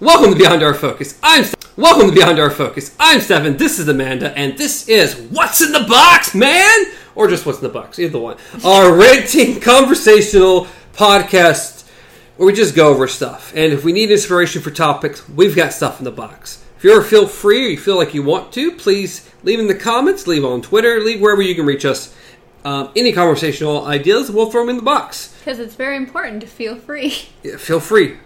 Welcome to Beyond Our Focus. I'm welcome to Beyond Our Focus. I'm Stefan. This is Amanda, and this is What's in the Box, man, or just What's in the Box, either one. Our ranting conversational podcast where we just go over stuff. And if we need inspiration for topics, we've got stuff in the box. If you ever feel free or you feel like you want to, please leave in the comments, leave on Twitter, leave wherever you can reach us. Um, any conversational ideas, we'll throw them in the box. Because it's very important to feel free. Yeah, feel free.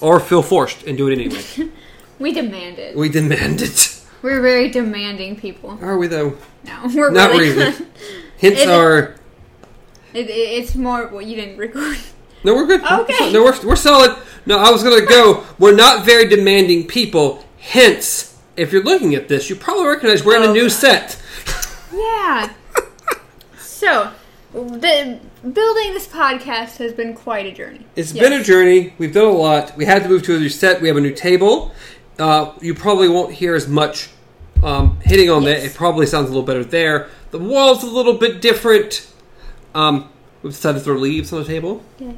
Or feel forced and do it anyway. We demand it. we demand it. We're very demanding people. Are we though? No, we're Not really. really. Hints it- are it, it- it's more well, you didn't record. no, we're good. Okay. No, we're, we're solid. No, I was gonna go. We're not very demanding people. Hence, if you're looking at this, you probably recognize we're in a Oh, new God. set. Yeah. So, the building this podcast has been quite a journey. It's Yes. been a journey. We've done a lot. We had to move to a new set. We have a new table. Uh, you probably won't hear as much um, hitting on that. It probably sounds a little better there. The wall's a little bit different. Um, we've decided to throw leaves on the table. Yes.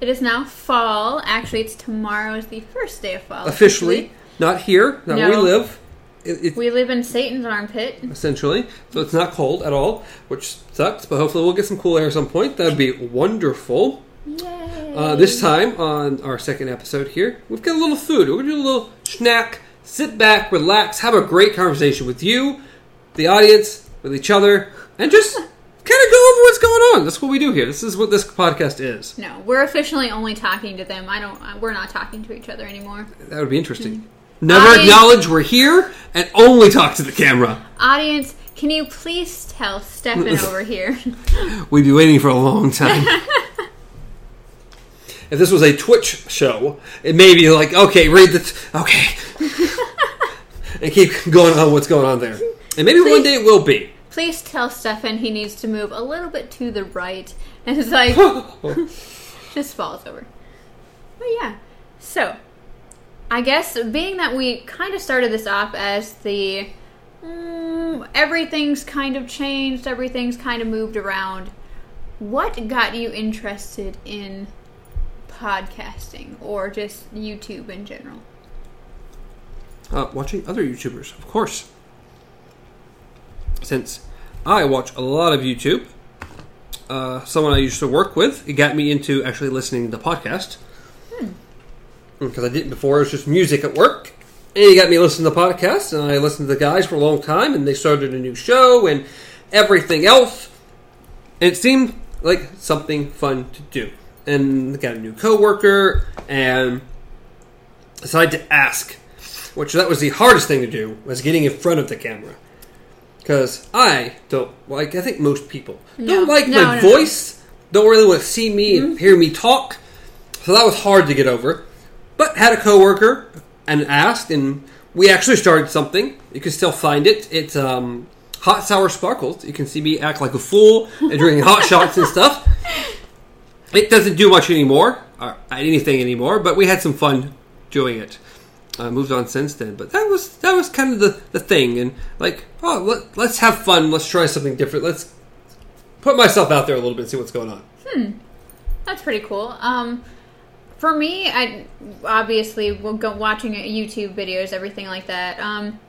It is now fall. Actually, it's tomorrow is the first day of fall. Officially, not here, not where we live. It, it, We live in Satan's armpit. essentially. So it's not cold at all, which sucks, but hopefully we'll get some cool air at some point. That would be wonderful. Yay. Uh, this time on our second episode here, we've got a little food. We're going to do a little snack, sit back, relax, have a great conversation with you, the audience, with each other, and just kind of go over what's going on. That's what we do here. This is what this podcast is. No, we're officially only talking to them. I don't. We're not talking to each other anymore. That would be interesting. Never I- acknowledge we're here and only talk to the camera. Audience, can you please tell Stefan over here? We'd be waiting for a long time. if this was a Twitch show, it may be like, okay, read the. T- okay. and keep going on what's going on there. And maybe one day it will be. Please tell Stefan he needs to move a little bit to the right. And it's like, just falls over. But yeah. So, I guess being that we kind of started this off as the mm, everything's kind of changed, everything's kind of moved around. What got you interested in podcasting or just YouTube in general? uh, watching other YouTubers, of course. Since I watch a lot of YouTube, uh, someone I used to work with, it got me into actually listening to the podcast. Because I didn't before, it was just music at work. And he got me listening to podcasts, and I listened to the guys for a long time, and they started a new show and everything else. And it seemed like something fun to do. And I got a new coworker, and decided to ask which that was the hardest thing to do was getting in front of the camera because i don't like i think most people don't like No, my no, no. voice don't really want to see me and mm-hmm. hear me talk so that was hard to get over but had a coworker and asked and we actually started something. You can still find it. It's um, hot sour sparkles. You can see me act like a fool and drinking hot shots and stuff. It doesn't do much anymore, or anything anymore, but we had some fun doing it. I moved on since then, but that was that was kind of the, the thing, and like, oh, let, let's have fun, let's try something different, let's put myself out there a little bit, and see what's going on. Hmm, that's pretty cool. Um, for me, I obviously will go watching YouTube videos, everything like that. Um,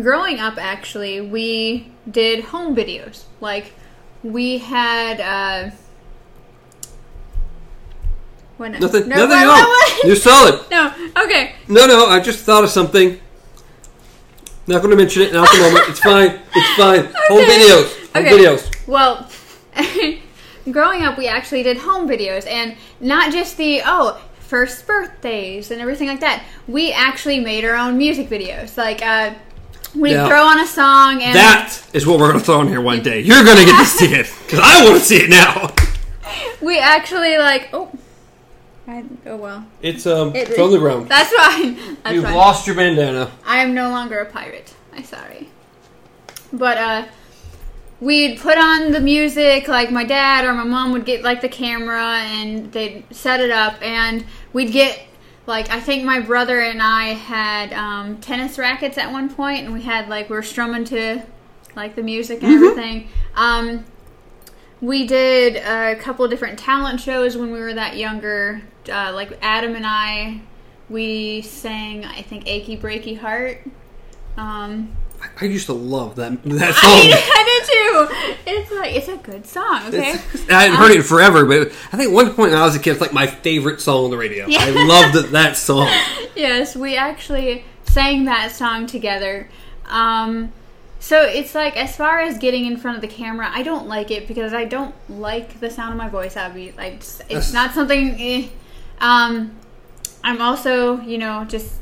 growing up, actually, we did home videos. Like we had. Uh, what? Nothing, No, nothing what- what- You're solid. No, okay. No, no, I just thought of something. Not going to mention it now at the moment. It's fine. It's fine. Home videos. Home Okay. videos. Well, growing up, we actually did home videos, and not just the oh first birthdays and everything like that. We actually made our own music videos. Like uh, we Yeah. throw on a song, and That is what we're going to throw in here one day. You're going to get to see it because I want to see it now. we actually like oh. I, oh well, It's um It- it's on the ground. that's fine. That's You've fine. lost your bandana. I am no longer a pirate. I'm sorry. But uh we'd put on the music, like my dad or my mom would get like the camera and they'd set it up and we'd get like I think my brother and I had um, tennis rackets at one point and we had like we were strumming to like the music and everything. Um we did a couple different talent shows when we were that younger. Uh, like Adam and I, we sang, I think, "Achy Breaky Heart." Um, I used to love that that I, song. I did too. It's like it's a good song. Okay, It's- I hadn't heard it forever, but I think one point when I was a kid, it's like my favorite song on the radio. Yeah. I loved that, that song. yes, we actually sang that song together. Um, so it's like as far as getting in front of the camera, I don't like it because I don't like the sound of my voice. Abby, like it's, Yes. not something. Eh. Um, I'm also, you know, just.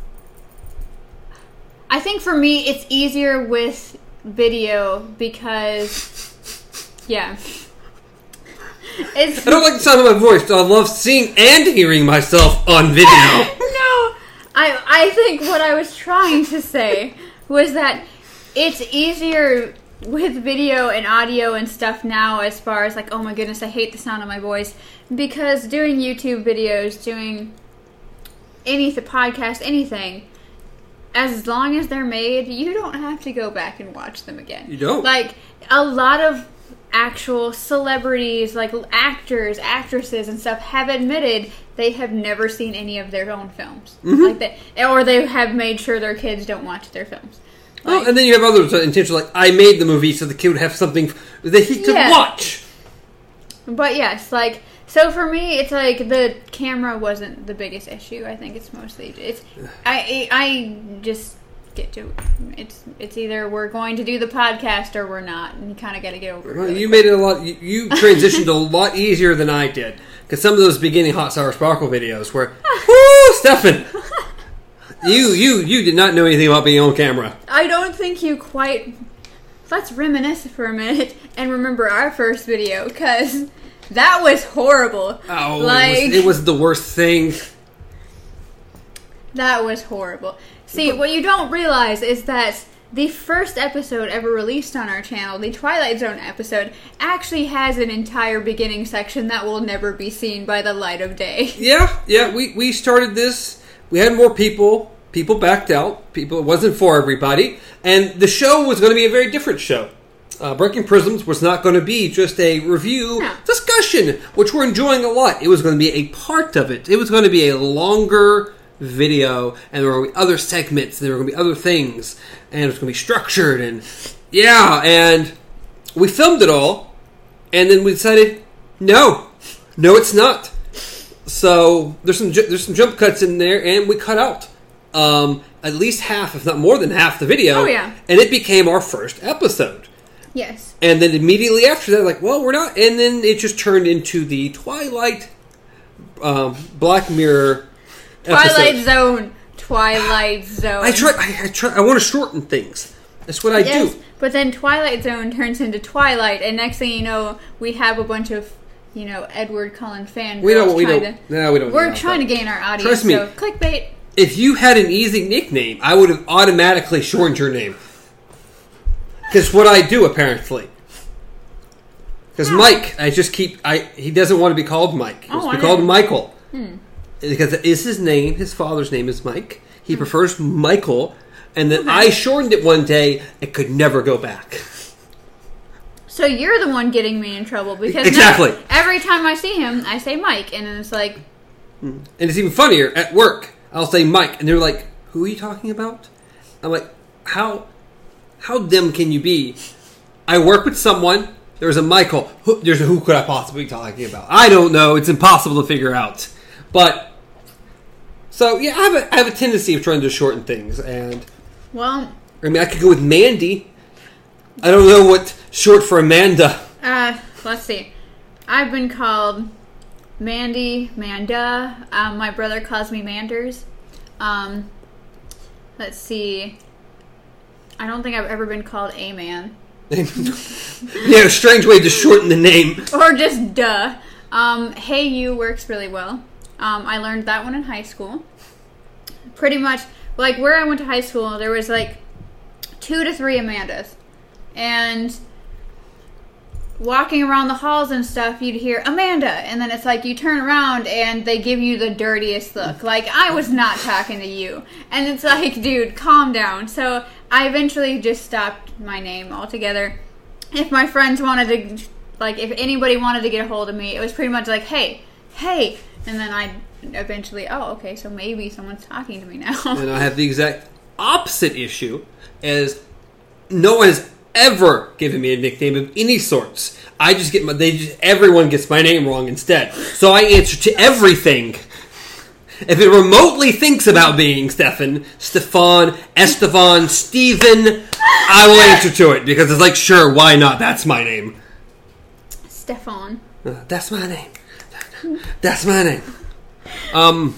I think for me, it's easier with video because, yeah, it's I don't like the sound of my voice. I love seeing and hearing myself on video. no, I I think what I was trying to say was that it's easier with video and audio and stuff now as far as like oh my goodness I hate the sound of my voice because doing YouTube videos, doing any the podcast, anything as long as they're made, you don't have to go back and watch them again. You don't. Like a lot of actual celebrities, like actors, actresses, and stuff, have admitted they have never seen any of their own films, Mm-hmm. like that, or they have made sure their kids don't watch their films. Like- and then you have others that intentionally like I made the movie so the kid would have something that he could Yeah. watch. But yes, like so for me, it's like the camera wasn't the biggest issue. I think it's mostly it's I I just get to it's it's either we're going to do the podcast or we're not, and you kind of got to get over it. Well, really you made it a lot. You, you transitioned a lot easier than I did because some of those beginning hot sour sparkle videos were, whoo, Stefan. You you you did not know anything about being on camera. I don't think you quite. Let's reminisce for a minute and remember our first video because that was horrible. Oh, like it, was, it was the worst thing. that was horrible. See, what you don't realize is that the first episode ever released on our channel, the Twilight Zone episode, actually has an entire beginning section that will never be seen by the light of day. Yeah, yeah. We we started this. We had more people. People backed out. People. It wasn't for everybody, and the show was going to be a very different show. Uh, Breaking Prisms was not going to be just a review No. discussion, which we're enjoying a lot. It was going to be a part of it. It was going to be a longer video, and there were going to be other segments, and there were going to be other things, and it was going to be structured, and yeah, and we filmed it all, and then we decided, no, no, it's not. So there's some ju- there's some jump cuts in there, and we cut out um, at least half, if not more than half, the video. Oh, yeah. and it became our first episode. Yes. And then immediately after that, like, well, we're not. And then it just turned into the Twilight, um, Black Mirror. Twilight episode. Zone. Twilight Zone. I try. I, I try. I want to shorten things. That's what I Yes, do. but then Twilight Zone turns into Twilight, and next thing you know, we have a bunch of, you know, Edward Cullen fan. We don't. We don't. To, no, we don't. We're trying that. to gain our audience. Trust me. So clickbait. If you had an easy nickname, I would have automatically shortened your name. Because what I do apparently. Because Mike, I just keep. I he doesn't want to be called Mike. He wants Oh, to I be called know. Michael. Hmm. Because it is his name. His father's name is Mike. Hmm. He prefers Michael. And then I shortened it one day. It could never go back. So you're the one getting me in trouble because Exactly. now every time I see him, I say Mike, and it's like, And it's even funnier at work. I'll say Mike, and they're like, "Who are you talking about?" I'm like, "How, how dim can you be?" I work with someone. There's a Michael. Who, there's a who could I possibly be talking about? I don't know. It's impossible to figure out. But so yeah, I have a, I have a tendency of trying to shorten things, and well, I mean, I could go with Mandy. I don't know what short for Amanda. uh, let's see. I've been called Mandy, Manda. Um, my brother calls me Manders. Um, let's see. I don't think I've ever been called a man. yeah, a strange way to shorten the name. or just duh. Um, hey you works really well. Um, I learned that one in high school. Pretty much, like where I went to high school, there was like two to three Amandas, and walking around the halls and stuff, you'd hear Amanda, and then it's like you turn around and they give you the dirtiest look, like I was not talking to you, and it's like, dude, calm down. So I eventually just stopped my name altogether. If my friends wanted to like if anybody wanted to get a hold of me, it was pretty much like, "Hey, hey," and then I eventually, oh, okay, so maybe someone's talking to me now. and I have the exact opposite issue, as no one has ever given me a nickname of any sorts. I just get my they just everyone gets my name wrong instead. So I answer to everything. If it remotely thinks about being Stefan, Stefan, Estevan, Steven, I will answer to it because it's like, sure, why not? That's my name. Stefan, Uh, that's my name. That's my name. Um,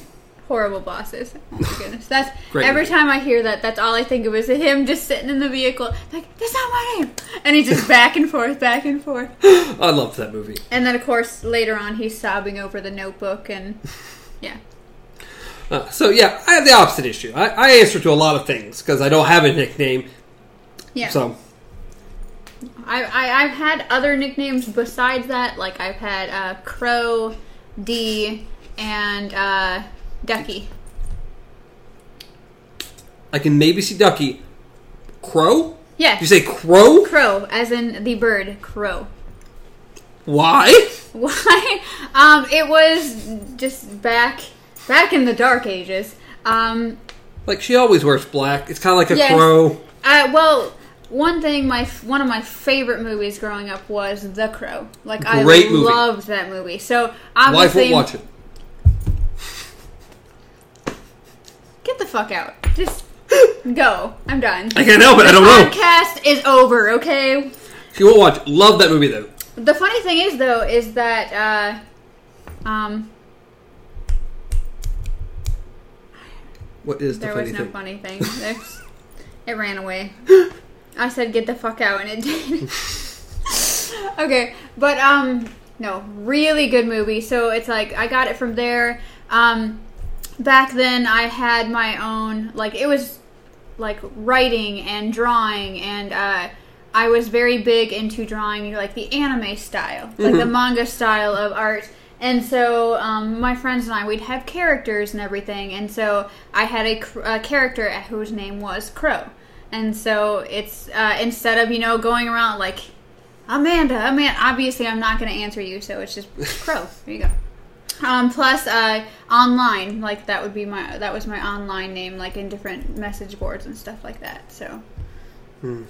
horrible bosses. Oh my goodness, that's Great every time I hear that, that's all I think of is him just sitting in the vehicle, like that's not my name, and he's just back and forth, back and forth. I loved that movie. And then, of course, later on, he's sobbing over the notebook, and yeah. Uh, so yeah, I have the opposite issue. I, I answer to a lot of things because I don't have a nickname. Yeah. So I, I, I've had other nicknames besides that. Like, I've had uh, Crow, D, and uh, Ducky. I can maybe see Ducky. Crow? Yeah. You say crow? Crow, as in the bird, crow. Why? Why? Um, it was just back back in the dark ages. Um, Like she always wears black. It's kind of like a Yes. crow. uh, well, one thing my one of my favorite movies growing up was The Crow. Like Great I movie. loved that movie. So Wife obviously, won't watch it. Get the fuck out. Just go. I'm done. I can't help it. I don't know. Podcast is over. Okay. She won't watch. Love that movie though. The funny thing is, though, is that uh, um, What is the there funny was no thing? funny thing. There's, it ran away. I said, "Get the fuck out," and it did. okay, but um, no, really good movie. So it's like I got it from there. Um, back then I had my own like it was like writing and drawing and uh, I was very big into drawing like the anime style, like the manga style of art. And so um, my friends and I, we'd have characters and everything. And so I had a, a character whose name was Crow. And so it's uh, instead of you know going around like Amanda, Amanda. Obviously, I'm not going to answer you, so it's just Crow. There you go. Um, plus, uh, online, like that would be my that was my online name, like in different message boards and stuff like that. So When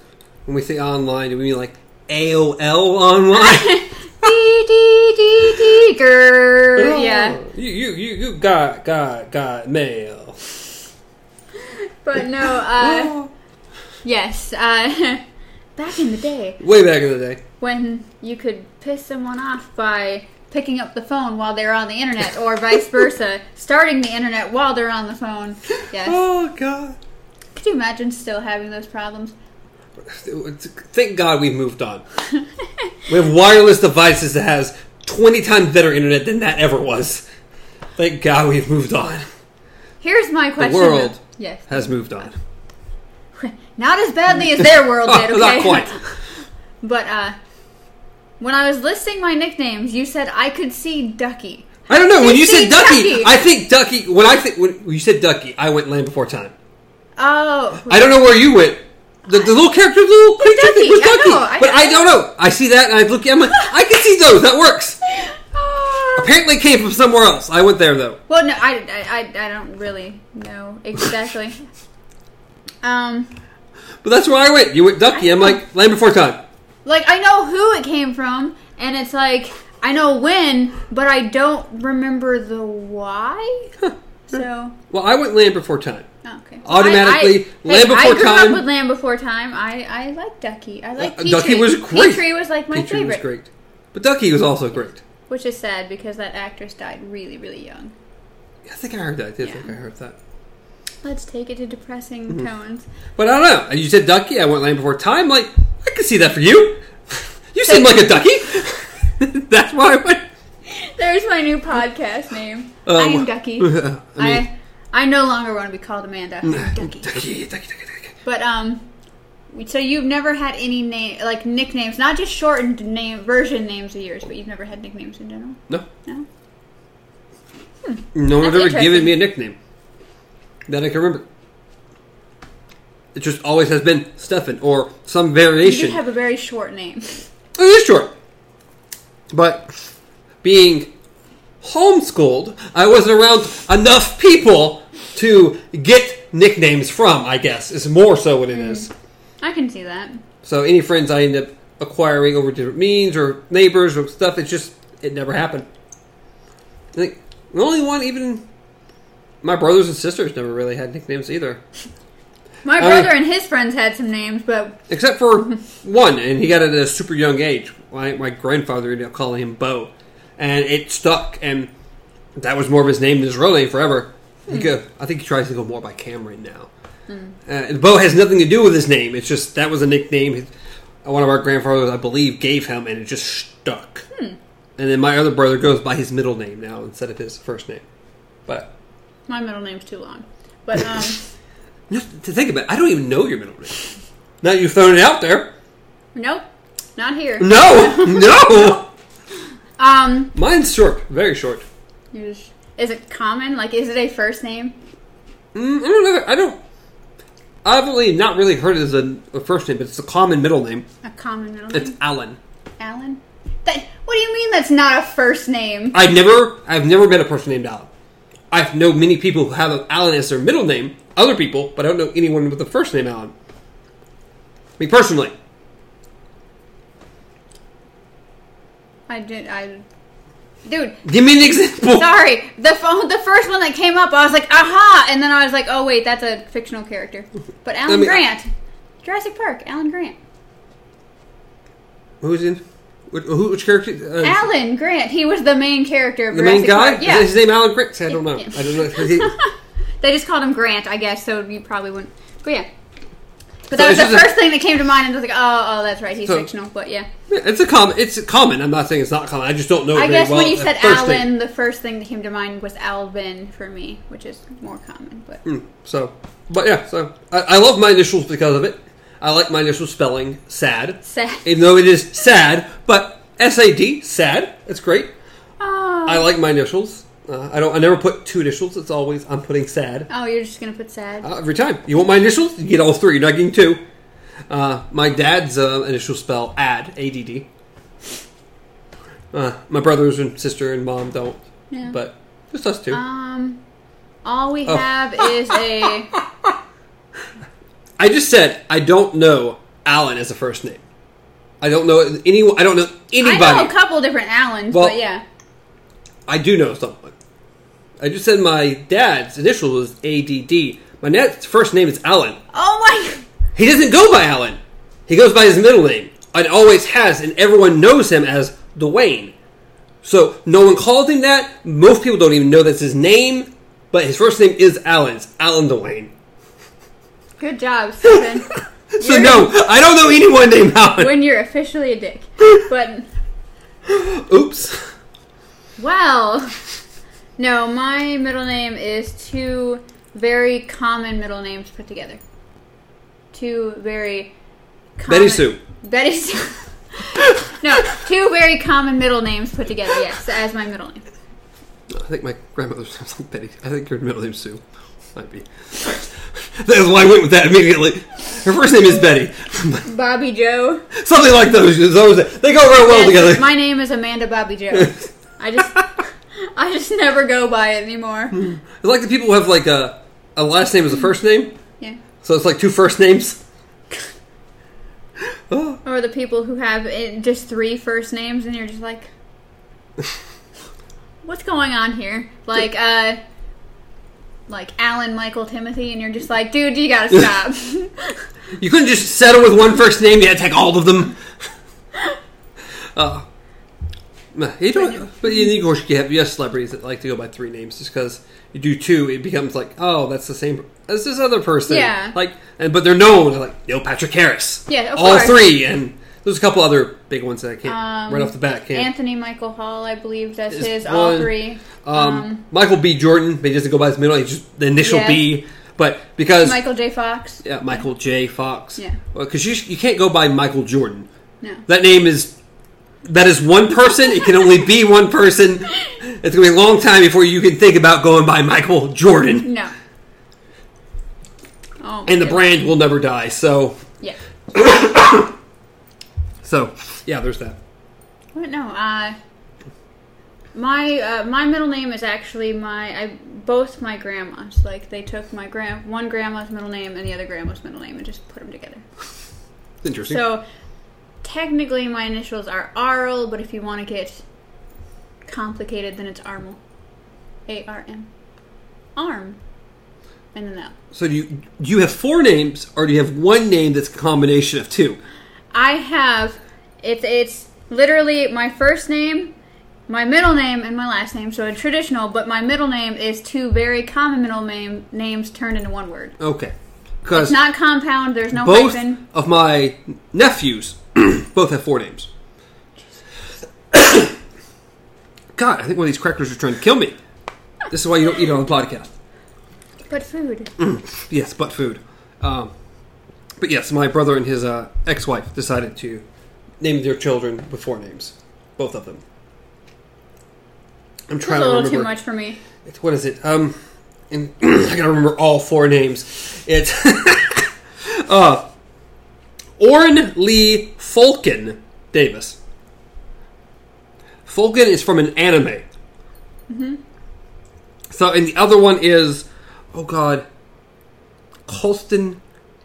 we say online, do we mean like AOL online? dee dee dee dee grr. Yeah, Oh, You you you you got got got mail. but no. Uh, yes. Uh, back in the day, Way back in the day. when you could piss someone off by picking up the phone while they're on the internet, or vice versa, starting the internet while they're on the phone. Yes. Oh god. Could you imagine still having those problems? Thank God we've moved on. we have wireless devices that has 20 times better internet than that ever was. Thank God we've moved on. Here's my question. The world. though. Yes. Has moved on. Not as badly as their world did, okay? Not quite. But uh when I was listing my nicknames, you said I could see Ducky. I don't know. When You said Ducky, Ducky. I think Ducky. When I think when you said Ducky, I went Land Before Time. Oh. I don't know where you went. The, the little character, the little creature Ducky, thing was I know, I but know. I don't know. I see that and I look. I'm like, I can see those. That works. Ah. Apparently, it came from somewhere else. I went there though. Well, no, I, I, I, I don't really know exactly. um, But that's where I went. You went Ducky. I'm like Land Before Time. Like I know who it came from, and it's like I know when, but I don't remember the why. So Well, I went Land Before Time. oh, okay, Automatically, I, Land hey, Before I grew Time- up with Land Before Time. I, I like Ducky. I like Uh, Petrie. Ducky was great. Petrie was like my Petrie favorite, was great, but Ducky was also great. which is sad because that actress died really, really young. I think I heard that. I did Yeah. think I heard that. Let's take it to depressing Mm-hmm. tones. But I don't know. You said Ducky. I went Land Before Time. Like I could see that for you. You seem like a ducky. That's why I went. There's my new podcast name. Um, I am Ducky. I mean, I I no longer want to be called Amanda. I'm Ducky. Ducky, Ducky, Ducky, Ducky. But um, so you've never had any name like nicknames, not just shortened name version names of yours, but you've never had nicknames in general. No, No. no one's ever given me a nickname that I can remember. It just always has been Stefan or some You variation. did have a very short name. it is short. But being homeschooled, I wasn't around enough people to get nicknames from. I guess is more so what it mm-hmm. is. I can see that. So any friends I end up acquiring over different means or neighbors or stuff, it's just it never happened. I think the only one, even my brothers and sisters, never really had nicknames either, My brother and his friends had some names, but except for one, and he got it at a super young age. My, my grandfather ended up calling him Bo, and it stuck, and that was more of his name than his real name forever. He go, I think he tries to go more by Cameron now. Uh, Bo has nothing to do with his name. It's just that was a nickname his- one of our grandfathers, I believe, gave him, and it just stuck. And then my other brother goes by his middle name now instead of his first name. But my middle name's too long. But um, to think about it, I don't even know your middle name. Now you've thrown it out there. nope, not here. No, no. Um, Mine's short, very short. is it common? Like, is it a first name? Mm, I don't know. I don't. I've only not really heard it as a, a first name, but it's a common middle name. A common middle name. It's? Alan. Alan. That. What do you mean that's not a first name? I've never, I've never met a person named Alan. I know many people who have Alan as their middle name, other people, but I don't know anyone with the first name Alan. Me personally, I did. I. Dude, give me an example. sorry. The phone, the first one that came up, I was like, aha, and then I was like, oh wait, that's a fictional character. But Alan mean, Grant, Jurassic Park, Alan Grant, Who's in? Which, which character? Uh, Alan Grant. He was the main character of the Jurassic main guy. Park. Yeah, Is his name Alan Grant? I don't know. I don't know. They just called him Grant, I guess. So you probably wouldn't. But yeah. But So that was the just a- first thing that came to mind, and I was like, oh, oh, that's right, he's So- fictional. But yeah, it's a common. It's common. I'm not saying it's not common. I just don't know. I guess well when you said first. Alan, the first thing that came to mind was Alvin for me, which is more common. But Hmm, So, but yeah, so I, I love my initials because of it. I like my initial spelling, sad, sad. even though it is sad. But S A D, sad. It's great. Oh. I like my initials. Uh, I don't. I never put two initials. It's always I'm putting sad oh, you're just gonna put sad. uh, every time. You want my initials? You get all three. You're not getting two. Uh, my dad's uh, initial spell add A D D. Uh, my brothers and sister and mom don't, yeah. but just us two. um, all we Oh. have is a. I just said I don't know Alan as a first name. I don't know anyone. I don't know anybody. I know a couple different Allens, Well- but yeah. I do know someone. I just said my dad's initial was ADD. My dad's first name is Alan. Oh my. He doesn't go by Alan. He goes by his middle name. And always has, and everyone knows him as Dwayne. So no one calls him that. Most people don't even know that's his name. But his first name is Alan. It's Alan Dwayne. Good job, Stephen. So You're- no, I don't know anyone named Alan. when you're officially a dick. But Oops. well, no, my middle name is two very common middle names put together. Two very common, Betty Sue. Betty Sue. no, two very common middle names put together. Yes, as my middle name. I think my grandmother's name's like Betty. I think her middle name's Sue. Might be. That's why I went with that immediately. Her first name is Betty. Bobby Joe. Something like those. those they go real well Yes, together. My name is Amanda Bobby Joe. I just, I just never go by it anymore. It's like the people who have like a, a last name as a first name. Yeah. So it's like two first names. Oh, Or the people who have just three first names, and you're just like, what's going on here? Like, uh, like Alan, Michael, Timothy, and you're just like, dude, you gotta stop. you couldn't just settle with one first name. You had to take all of them. Uh, oh. Nah, You don't, but you, of course you have you have celebrities that like to go by three names just because you do two, it becomes like oh that's the same as this other person. Yeah. Like and but they're known they're like Neil Patrick Harris. Yeah, all course. three and there's a couple other big ones that I can't Um, right off the bat can't. Anthony Michael Hall, I believe, does Is his all one- three. Um, Um, Michael B. Jordan, but he doesn't go by his middle name, just the initial Yeah. B. But because Michael J. Fox. yeah, Michael J. Fox. Yeah. because you you can't go by Michael Jordan. No. That name is that is one person. It can only be one person. It's gonna be a long time before you can think about going by Michael Jordan, No. Oh, and the my brand will never die. So Yeah. so yeah, there's that. What? No. Uh, my uh, my middle name is actually my I both my grandmas. Like they took my grand one grandma's middle name and the other grandma's middle name and just put them together. Interesting. So technically, my initials are Arl, but if you want to get complicated, then it's Armel. A R M. Arm. And then that. So do you do you have four names, or do you have one name that's a combination of two? I have it's it's literally my first name, my middle name, and my last name. So a traditional, but my middle name is two very common middle name names turned into one word. Okay, because It's not compound. There's no both hyphen. of my nephews both have four names. God, I think one of these crackers is trying to kill me. This is why you don't eat on the podcast. But food. Yes, but food. Um, but yes, my brother and his uh, ex-wife decided to name their children with four names, both of them. I'm It's a trying to little remember. too much for me. It's, what is it? Um, and I gotta remember all four names. It's uh, Orrin Lee Fulkin Davis. Fulkin is from an anime. Mm-hmm. So, and the other one is, oh god, Colston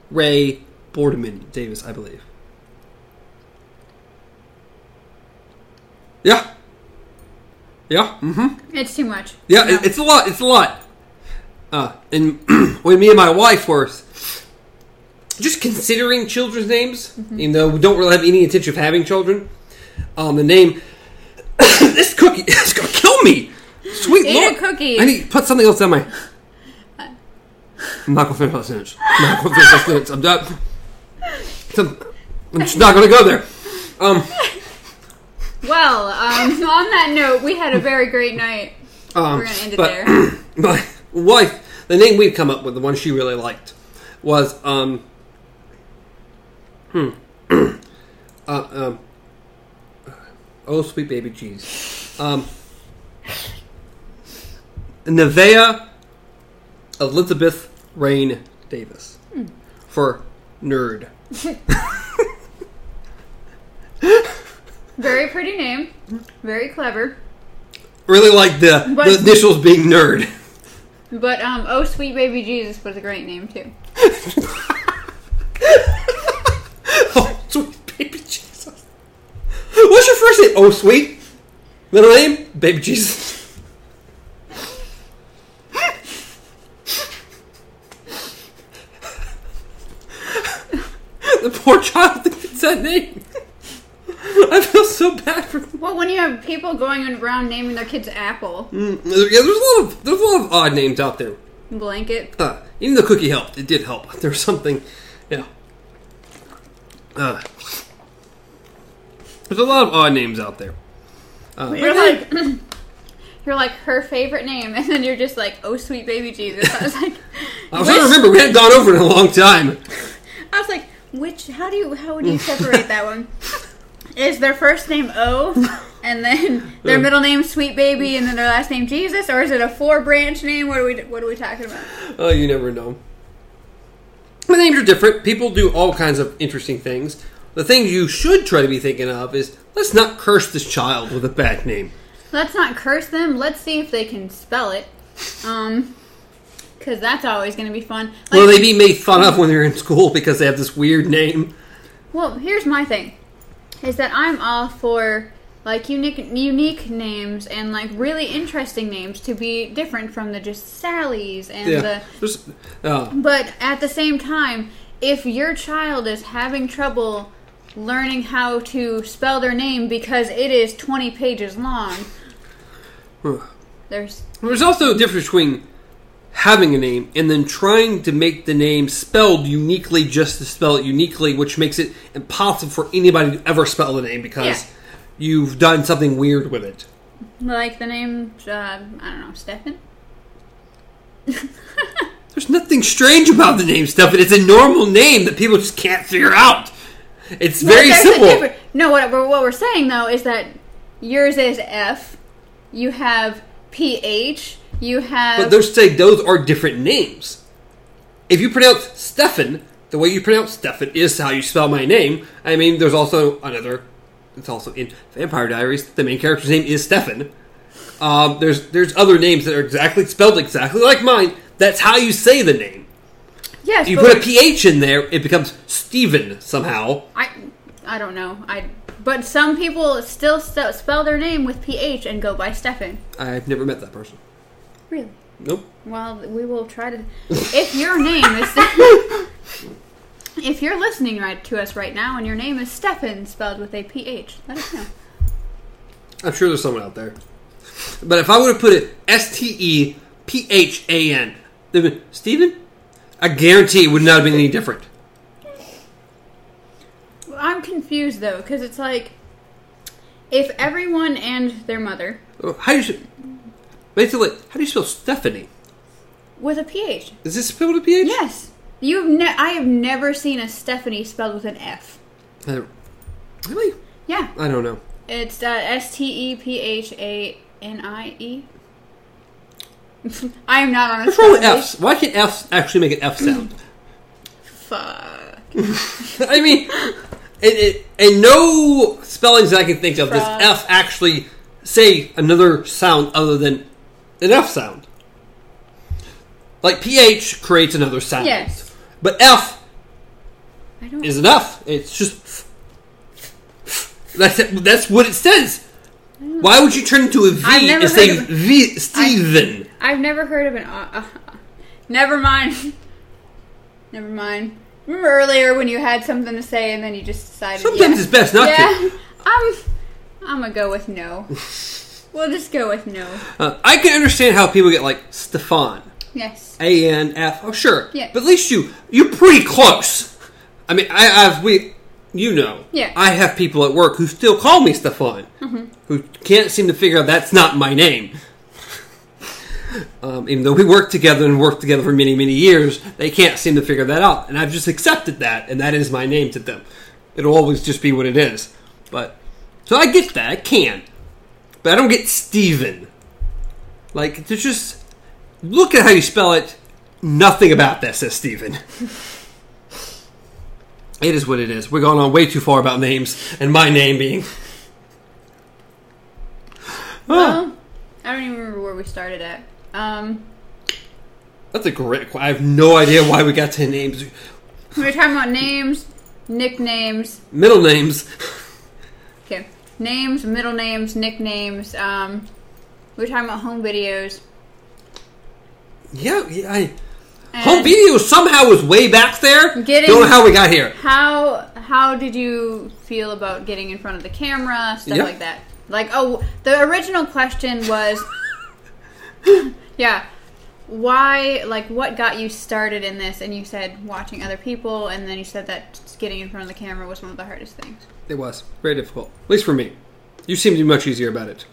Ray Boardman Davis, I believe. Yeah. Yeah. Mm-hmm. It's too much. Yeah, it, it's a lot. It's a lot. Uh, and when me and my wife were just considering children's names, Mm-hmm. even though we don't really have any intention of having children, um, the name this cookie is gonna kill me. Sweet Eat lord! a cookie. I need to put something else on my. I'm not gonna finish that sentence. I'm not gonna finish that sentence. I'm done. I'm just not gonna go there. Um, Well, um, on that note, we had a very great night. Um, We're gonna end it but there. My wife, the name we've come up with, the one she really liked, was um, hmm, uh, um, oh sweet baby cheese, um, Nevea Elizabeth Rain Davis for nerd. Very pretty name. Very clever. Really like the, But- the initials being nerd. But um, oh sweet baby Jesus was a great name too. Oh, sweet baby Jesus. What's your first name? Oh, sweet. Middle name? Baby Jesus. the poor child that gets that name. I feel so bad for. Well, when you have people going around naming their kids Apple, Mm, yeah, there's a lot of there's a lot of odd names out there. blanket. Uh, even the cookie helped. It did help. There was something, yeah. Uh, there's a lot of odd names out there. Uh, You're like, you're like her favorite name, and then you're just like, oh sweet baby Jesus. I was like, I was trying to remember. We hadn't gone over it in a long time. I was like, which? How do you? How would you separate that one? Is their first name O, and then their middle name Sweet Baby, and then their last name Jesus, or is it a four branch name? What are we? What are we talking about? Oh, you never know. The names are different. People do all kinds of interesting things. The thing you should try to be thinking of is let's not curse this child with a bad name. Let's not curse them. Let's see if they can spell it. Um, because that's always going to be fun. Like, Will they be made fun of when they're in school because they have this weird name? Well, here's my thing: is that I'm all for like unique unique names and like really interesting names to be different from the just Sally's and Yeah. the. Uh, But at the same time, if your child is having trouble learning how to spell their name because it is 20 pages long, there's There's also a difference between having a name and then trying to make the name spelled uniquely just to spell it uniquely, which makes it impossible for anybody to ever spell the name because Yeah. you've done something weird with it. like the name uh, I don't know Stefan. There's nothing strange about the name Stefan. It's a normal name that people just can't figure out. It's very simple. No, what, what we're saying though is that yours is F. You have PH. You have. But those say those are different names. If you pronounce Stefan, the way you pronounce Stefan is how you spell my name. I mean, there's also another It's also in Vampire Diaries. The main character's name is Stefan. Um, there's there's other names that are exactly spelled exactly like mine. That's how you say the name. Yes, You put a ph in there, it becomes Stephen somehow. I I don't know. I but some people still st- spell their name with ph and go by Stefan. I've never met that person. Really? Nope. Well, we will try to. If your name is. if you're listening right to us right now and your name is Stefan spelled with a ph, let us know. I'm sure there's someone out there. But if I would have put it S T E P H A N, Stephen, I guarantee it would not have been any different. I'm confused though, because it's like if everyone and their mother Oh, How do you basically? How do you spell Stephanie? with a ph. Is this spelled with a PH? Yes, you've. Ne- I have never seen a Stephanie spelled with an f. Uh, really? Yeah, I don't know. it's uh, S T E P H A N I E. I am not on a What's wrong with F's? Why can't F's actually make an F sound? Fuck. I mean, and, and, no spellings that I can think of does. F actually say another sound other than an F sound. Like PH creates another sound. Yes. But F is an F. It's just. That's it, that's what it says. Why would you turn into a V and say of- V Steven? I've never heard of an. Uh, uh, never mind. never mind. Remember earlier when you had something to say and then you just decided. Sometimes yeah. it's best not to. yeah. I'm. I'm gonna go with no. we'll just go with no. Uh, I can understand how people get like Stefan. Yes. A N F. Oh, sure. Yeah. But at least you you're pretty close. I mean, I, I've we, you know. Yeah. I have people at work who still call me Stefan, who can't seem to figure out that's not my name. Um, even though we work together and worked together for many many years, they can't seem to figure that out, and I've just accepted that, and that is my name to them. It'll always just be what it is. But so I get that, I can, but I don't get Steven. Like there's just look at how you spell it. Nothing about that says Steven. It is what it is. We're going on way too far about names and my name being. Well, I don't even remember where we started at. Um, That's a great. I have no idea why we got to names, we were talking about names, nicknames. middle names. Names, middle names, nicknames. Um, we were talking about home videos. Yeah, yeah. I, home video somehow was way back there. Getting- Don't know how we got here. How how did you feel about getting in front of the camera, stuff Yeah. like that? Like, oh, the original question was, yeah, why? Like, what got you started in this? And you said watching other people, and then you said that getting in front of the camera was one of the hardest things. It was very difficult, at least for me. You seem to be much easier about it.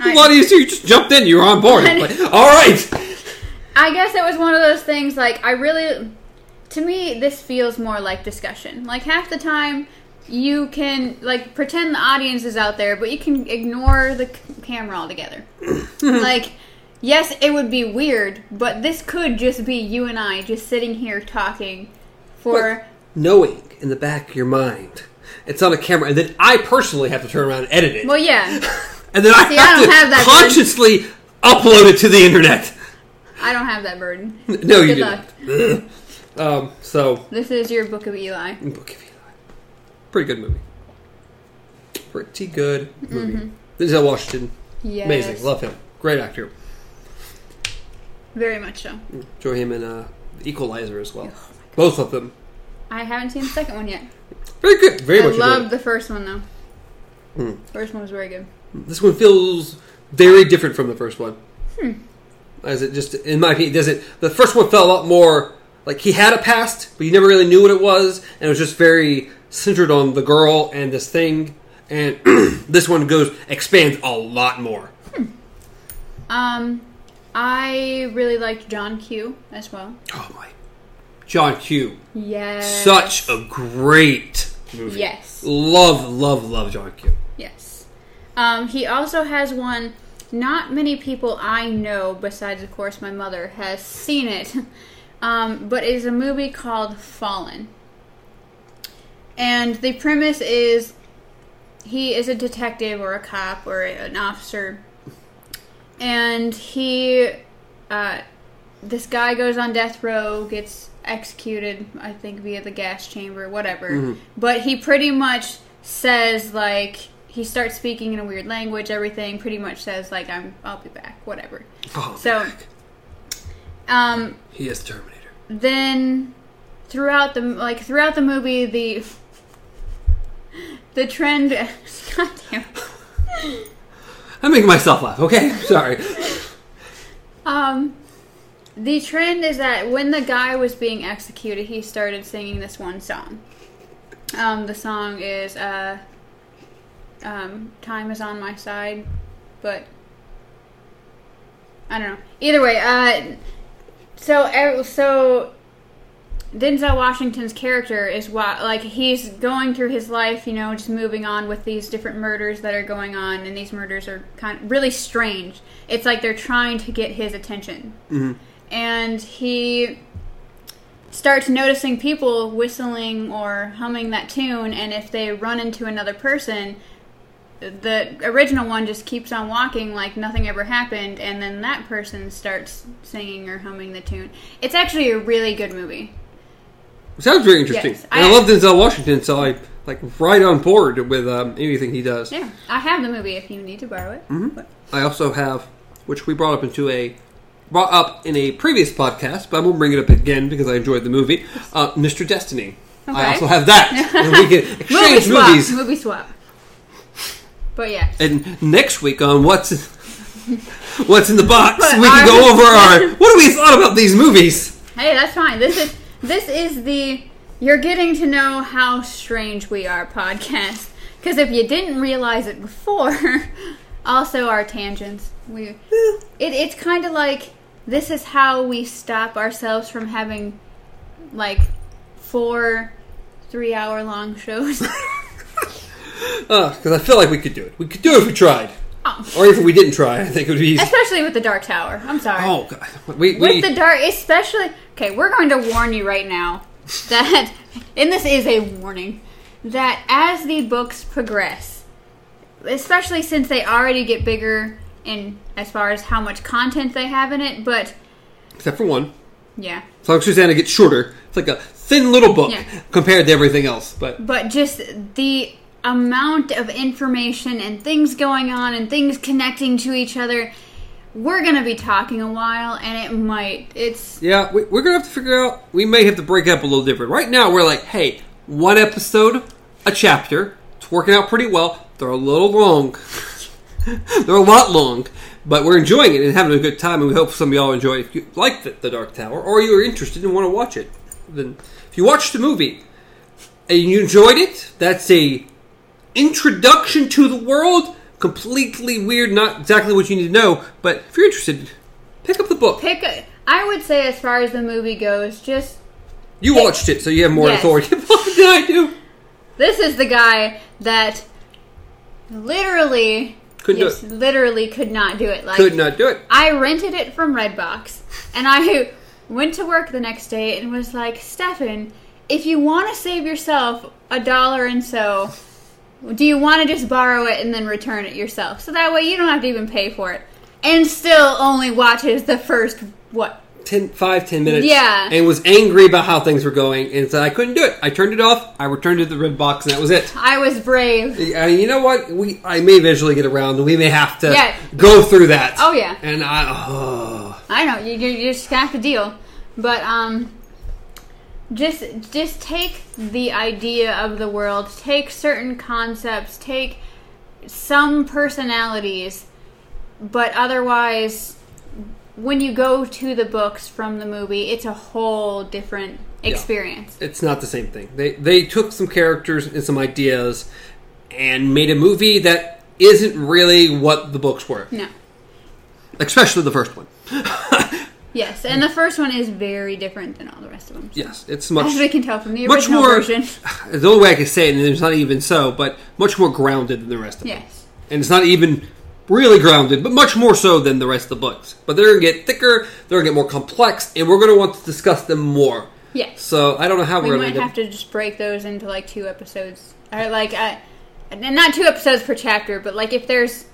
A lot easier. You just jumped in. You were on board. Like, all right. I guess it was one of those things. Like, I really, to me, this feels more like discussion. Like half the time. You can like pretend the audience is out there, but you can ignore the c- camera altogether. like, yes, it would be weird, but this could just be you and I just sitting here talking for. Knowing in the back of your mind, it's on a camera, and then I personally have to turn around and edit it. Well, yeah, and then I See, I have don't to have that burden. consciously upload it to the internet. I don't have that burden. No, you Good didn't. um, so, This is your book of Eli. Book of Eli. Pretty good movie. Pretty good movie. Denzel Washington, Yes, amazing. Love him. Great actor. Very much so. Enjoy him in uh, Equalizer as well. Oh Both of them. I haven't seen the second one yet. Very good. Very I much enjoyed loved the first one though. Hmm. First one was very good. This one feels very different from the first one. Hmm. As it just, in my opinion, does it? The first one felt a lot more like he had a past, but you never really knew what it was, and it was just very centered on the girl and this thing. And this one goes expands a lot more. Um, I really liked John Q as well. Oh my, John Q, Yes. such a great movie. Yes. love, love, love John Q. Yes. Um, he also has one. Not many people I know, besides of course my mother, has seen it. Um, but it is a movie called Fallen. And the premise is he is a detective or a cop or an officer, and he, uh, this guy goes on death row, gets executed, I think via the gas chamber, whatever. But he pretty much says like he starts speaking in a weird language. Everything pretty much says like I'm I'll be back, whatever. Oh, So- Um, he is Terminator. then throughout the like throughout the movie the the trend God damn. I'm making myself laugh. Okay, sorry. um the trend is that when the guy was being executed he started singing this one song um the song is uh um time is on my side but i don't know either way uh so er- so Denzel Washington's character is what like he's going through his life, you know, just moving on with these different murders that are going on, and these murders are kind of really strange. It's like they're trying to get his attention, Mhm. and he starts noticing people whistling or humming that tune, and if they run into another person. The original one just keeps on walking like nothing ever happened, and then that person starts singing or humming the tune. It's actually a really good movie. Sounds very interesting. Yes, and I, I- love Denzel Washington, so I like right on board with um, anything he does. Yeah, I have the movie if you need to borrow it. Mm-hmm. I also have, which we brought up into a brought up in a previous podcast, but I won't bring it up again because I enjoyed the movie. Uh, Mr. Destiny. Okay. I also have that, and we can movie exchange swap. movies. Movie swap. But yeah, And next week on what's what's in the box, But we can go over our what do we thought about these movies. hey, that's fine. This is this is the you're getting to know how strange we are podcast. Because if you didn't realize it before, also our tangents. We it, it's kind of like this is how we stop ourselves from having like four three hour long shows. Because Uh, I feel like we could do it. We could do it if we tried, oh. or if we didn't try. I think it would be easy. Especially with the Dark Tower. I'm sorry. Oh god, we, we With the dark, especially okay, we're going to warn you right now that, and this is a warning, that as the books progress, especially since they already get bigger in as far as how much content they have in it, but except for one. yeah, As long as Susannah gets shorter, it's like a thin little book Yeah. compared to everything else. But but just the amount of information and things going on and things connecting to each other. We're gonna be talking a while, and it might. It's yeah, we, we're gonna have to figure out. We may have to break up a little different. Right now, we're like, hey, one episode, a chapter. It's working out pretty well. They're a little long. They're a lot long, but we're enjoying it and having a good time. And we hope some of y'all enjoy. it. If you like the, the Dark Tower, or you're interested and want to watch it, then if you watched the movie and you enjoyed it, that's a introduction to the world. Completely weird, not exactly what you need to know. But if you're interested, pick up the book. pick. A, I would say, as far as the movie goes, just You watched it, so you have more Yes. authority than I do. This is the guy that literally, Couldn't yes, do it. literally could not do it. Like Could not do it. I rented it from Redbox, and I went to work the next day and was like, Stefan, if you want to save yourself a dollar and so, do you want to just borrow it and then return it yourself? So that way you don't have to even pay for it, and still only watches the first what Ten, five, ten minutes. Yeah. And was angry about how things were going and said I couldn't do it. I turned it off. I returned it to the red box, and that was it. I was brave. I mean, you know what? We I may eventually get around. And we may have to Yeah. go through that. Oh yeah. And I, oh, I know you, you you just have to deal, but um, just just take the idea of the world, take certain concepts, take some personalities, but otherwise, when you go to the books from the movie, it's a whole different experience. it's not the same thing. They they took some characters and some ideas and made a movie that isn't really what the books were. No. Especially the first one. Yes, and the first one is very different than all the rest of them. Yes, it's much As we can tell from the much original more. version. The only way I can say it, and it's not even so, but much more grounded than the rest of them. Yes. And it's not even really grounded, but much more so than the rest of the books. But they're going to get thicker, they're going to get more complex, and we're going to want to discuss them more. Yes. So I don't know how We we're might have to just break those into like two episodes, or like uh, and not two episodes per chapter, but like if there's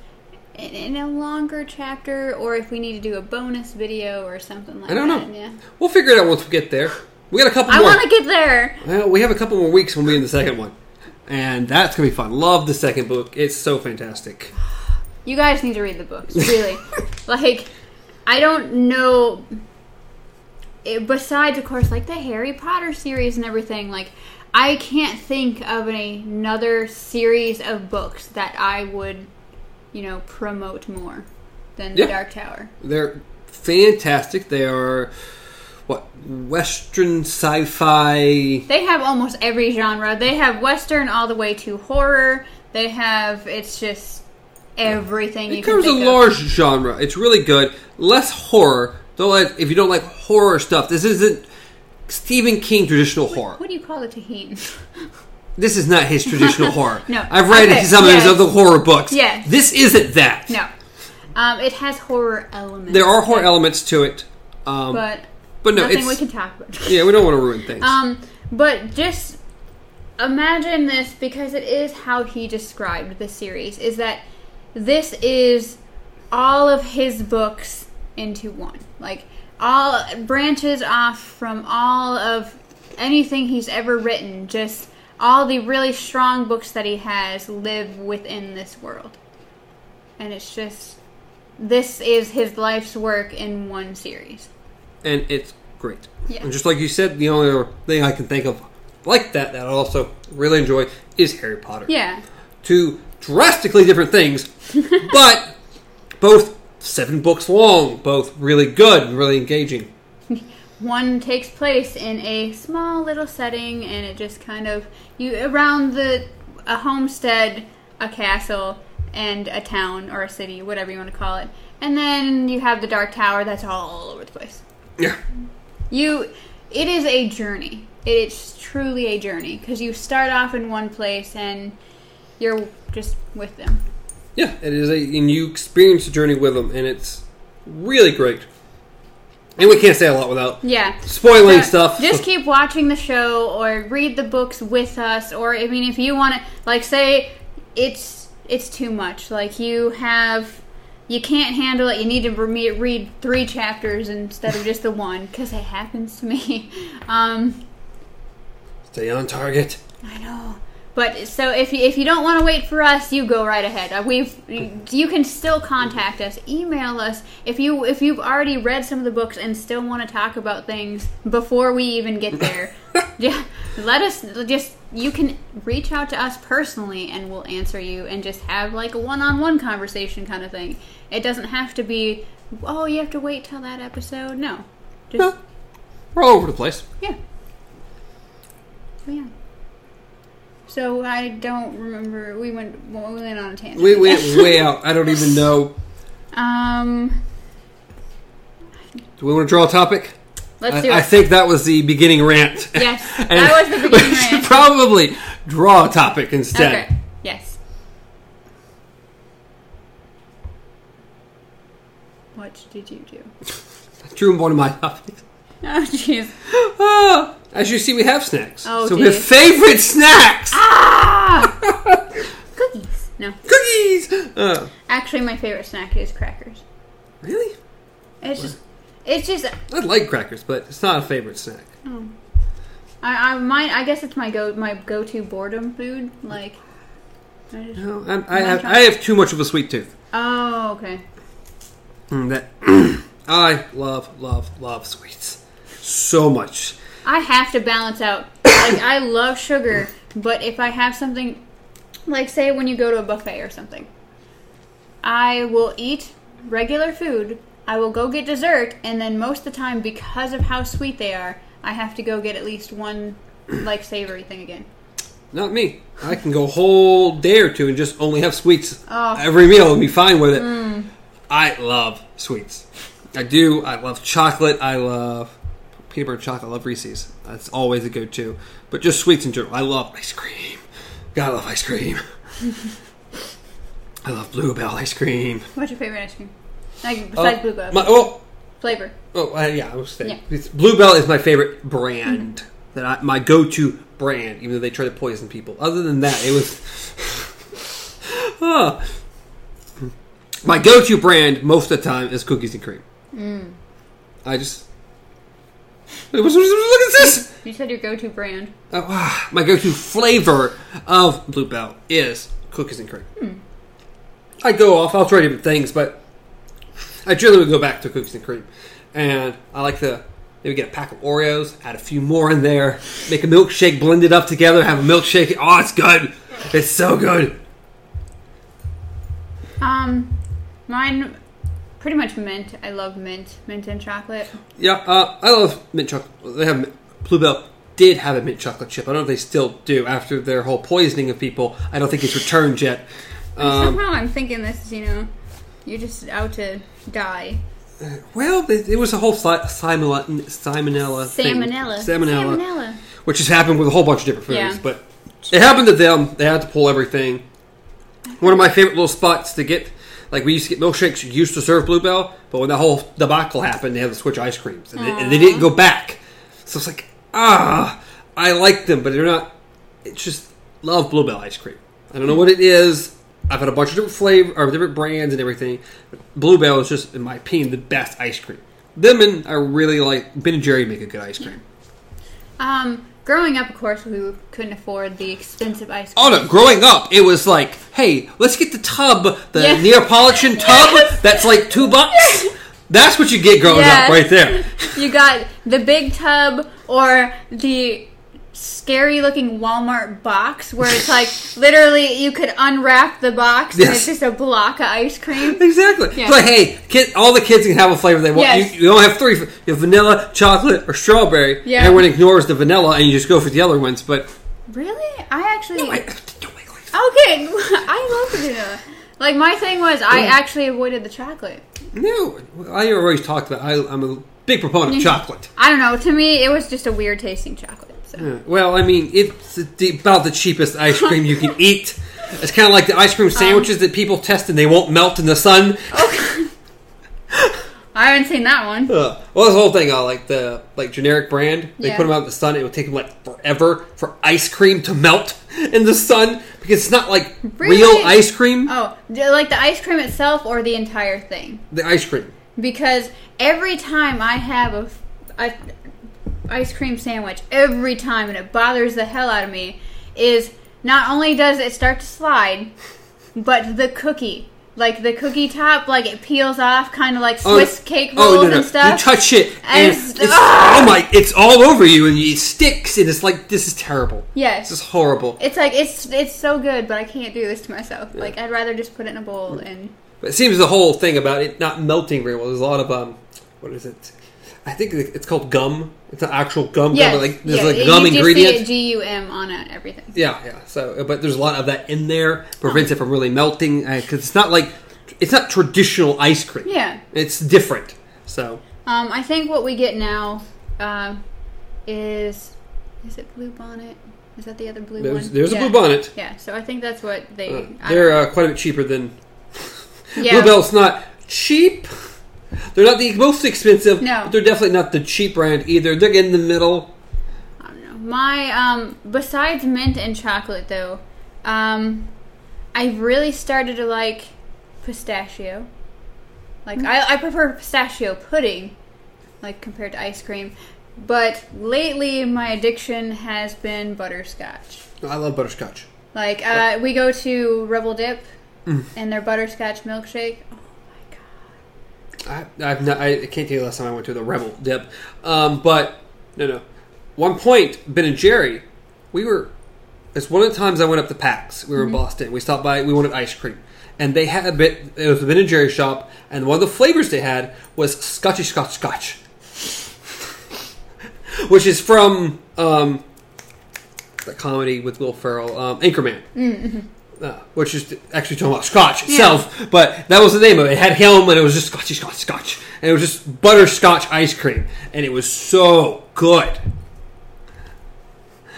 in, in a longer chapter, or if we need to do a bonus video or something like that. I don't that. know. Yeah, We'll figure it out once we get there. We got a couple I want to get there. Well, we have a couple more weeks when we in the second one, and that's gonna be fun. Love the second book; it's so fantastic. You guys need to read the books, really. like, I don't know. It, besides, of course, like the Harry Potter series and everything, like, I can't think of another series of books that I would, you know, promote more than Yeah. The Dark Tower. They're fantastic. They are what Western sci-fi. They have almost every genre. They have Western all the way to horror. They have, it's just everything you It covers a of. large genre. It's really good. Less horror. Don't like if you don't like horror stuff. This isn't Stephen King traditional horror. What do you call it, Tahine? This is not his traditional horror. No. I've read Okay, some yes. of the horror books. Yes. This isn't that. no. Um, it has horror elements. There are horror elements to it. Um, but but no, nothing we can talk about. yeah. We don't want to ruin things. Um, but just imagine this because it is how he described the series. Is that this is all of his books into one, like all branches off from all of anything he's ever written. Just all the really strong books that he has live within this world, and it's just this is his life's work in one series. and it's great. Yeah. And just like you said, the only other thing I can think of like that that I also really enjoy is Harry Potter. Yeah. Two drastically different things, but both seven books long, both really good, really engaging. one takes place in a small little setting and it just kind of you around the a homestead a castle and a town or a city whatever you want to call it and then you have the dark tower that's all over the place Yeah. you it is a journey it's truly a journey because you start off in one place and you're just with them Yeah, it is a and you experience the journey with them and it's really great. And we can't say a lot without yeah spoiling Uh, stuff. Just keep watching the show or read the books with us or I mean if you want to like say it's it's too much like you have you can't handle it you need to re- read 3 chapters instead of just the one cuz it happens to me. Um Stay on target. I know. But so if you, if you don't want to wait for us, you go right ahead. Uh, We've you can still contact us, email us if you if you've already read some of the books and still want to talk about things before we even get there. yeah, let us just you can reach out to us personally and we'll answer you and just have like a one-on-one conversation kind of thing. It doesn't have to be oh, you have to wait till that episode. No. Just No, we're all over the place. yeah. So, yeah. So I don't remember. We went. Well, we went on a tangent. We went way out. I don't even know. Um. Do we want to draw a topic? Let's I, do it. I think that was the beginning rant. Yes, that was the beginning we should rant. probably draw a topic instead. okay. Yes. What did you do? Drew one of my topics. Oh, jeez. Ah, as you see, we have snacks. Oh, so we have favorite snacks. Ah! Cookies. No. Cookies. Uh, Actually, my favorite snack is crackers. really? It's just. It's just. I like crackers, but it's not a favorite snack. Oh. I, I mine. I guess it's my go my go to boredom food. Like. I just, No, I'm, I have I have too much of a sweet tooth. oh, okay. Mm, that I love, love, love sweets so much. I have to balance out. Like I love sugar, but if I have something, like say when you go to a buffet or something, I will eat regular food. I will go get dessert, and then most of the time, because of how sweet they are, I have to go get at least one like savory thing again. Not me. I can go a whole day or two and just only have sweets Oh. every meal and be fine with it. Mm. I love sweets. I do. I love chocolate. I love peanut butter chocolate. I love Reese's. That's always a go-to. But just sweets in general. I love ice cream. Gotta love ice cream. I love Bluebell ice cream. What's your favorite ice cream? Like besides Oh, Bluebell My, oh, flavor. oh, uh, yeah. I was saying Yeah. Bluebell is my favorite brand. That I, my go-to brand, even though they try to poison people. Other than that, it was Huh. My go-to brand most of the time is cookies and cream. I just Wait, what's- what's- look at this. You said your go-to brand. Oh, ah, my go-to flavor of Bluebell is cookies and cream. I go off. I'll try different things, but I generally would go back to cookies and cream. And I like to maybe get a pack of Oreos, add a few more in there, make a milkshake, blend it up together, have a milkshake. Oh, it's good. It's so good. Um, mine, pretty much mint. I love mint, mint and chocolate. Yeah, uh, I love mint chocolate. They have Bluebell did have a mint chocolate chip. I don't know if they still do after their whole poisoning of people. I don't think it's returned yet. Um, Somehow I'm thinking this is, you know, you're just out to die. Well, it, it was a whole si- salmonella, salmonella. Salmonella. salmonella, Salmonella. which has happened with a whole bunch of different foods. Yeah. But it happened to them. They had to pull everything. One of my favorite little spots to get, like we used to get milkshakes. Used to serve Bluebell, but when that whole debacle happened, they had to switch ice creams, and, they, and they didn't go back. So it's like, ah, I like them, but they're not. It's just love Bluebell ice cream. I don't know what it is. I've had a bunch of different flavor or different brands and everything. But Bluebell is just, in my opinion, the best ice cream. Them and I really like Ben and Jerry make a good ice cream. Um, growing up, of course, we couldn't afford the expensive ice cream. Oh no! Growing up, it was like, hey, let's get the tub, the Yes. Neapolitan tub. Yes. That's like two bucks. That's what you get growing Yes. up, right there. You got the big tub or the scary looking Walmart box where it's like literally you could unwrap the box and it's just a block of ice cream. Exactly. Yeah. Like, hey, kid, all the kids can have a flavor they want. Yes. You, you only have three. You have vanilla, chocolate, or strawberry. Yeah. Everyone ignores the vanilla, and you just go for the other ones. But Really? I actually no, I, don't like that. Okay, I love vanilla. Like my thing was I actually avoided the chocolate. No, I always talked about. I, I'm a big proponent of chocolate. I don't know, to me it was just a weird tasting chocolate. So Yeah. Well, I mean, it's about the cheapest ice cream you can eat. It's kind of like the ice cream sandwiches that people test and they won't melt in the sun. I haven't seen that one. Uh, well, this whole thing, uh, like the like generic brand, they Yeah. put them out in the sun. It would take them like forever for ice cream to melt in the sun because it's not like Really? real ice cream. Oh, like the ice cream itself or the entire thing? The ice cream. Because every time I have a ice cream sandwich, every time, and it bothers the hell out of me, is not only does it start to slide, but the cookie. Like the cookie top, like it peels off, kind of like Swiss cake rolls oh no, no! and stuff. You touch it, and And it's, it's- oh my! It's all over you, and it sticks, and it's like this is terrible. yes, This is horrible. it's like it's it's so good, but I can't do this to myself. Like I'd rather just put it in a bowl and But it seems the whole thing about it not melting very well. There's a lot of um, what is it? I think it's called gum. It's an actual gum. yes, gum, but like there's yeah, like gum ingredient. G U M on it, everything. Yeah, yeah. So, but there's a lot of that in there. Prevents it from really melting because it's not like it's not traditional ice cream. Yeah. It's different. So, Um, I think what we get now uh, is is it Blue Bonnet? Is that the other blue there's, one? there's yeah. a blue bonnet. Yeah, so I think that's what they. Uh, they're uh, quite a bit cheaper than yeah. Bluebell's. Not cheap. They're not the most expensive. No. but they're definitely not the cheap brand either. They're in the middle. I don't know. My um, besides mint and chocolate though, um, I've really started to like pistachio. Like I, I prefer pistachio pudding, like compared to ice cream. But lately, my addiction has been butterscotch. I love butterscotch. Like uh, we go to Rebel Dip Mm. and their butterscotch milkshake. Oh! I, I've not, I can't tell you the last time I went to the Rebel Dip, um, but no, no. One point, Ben and Jerry, we were. It's one of the times I went up to PAX. We were in Boston. We stopped by. We wanted ice cream, and they had a bit. It was a Ben and Jerry shop, and one of the flavors they had was Scotchy Scotch Scotch, which is from um, the comedy with Will Ferrell, um, Anchorman. Uh, which is actually talking about Scotch itself, but that was the name of it. It had him, and it was just Scotchy Scotch Scotch, and it was just butterscotch ice cream, and it was so good.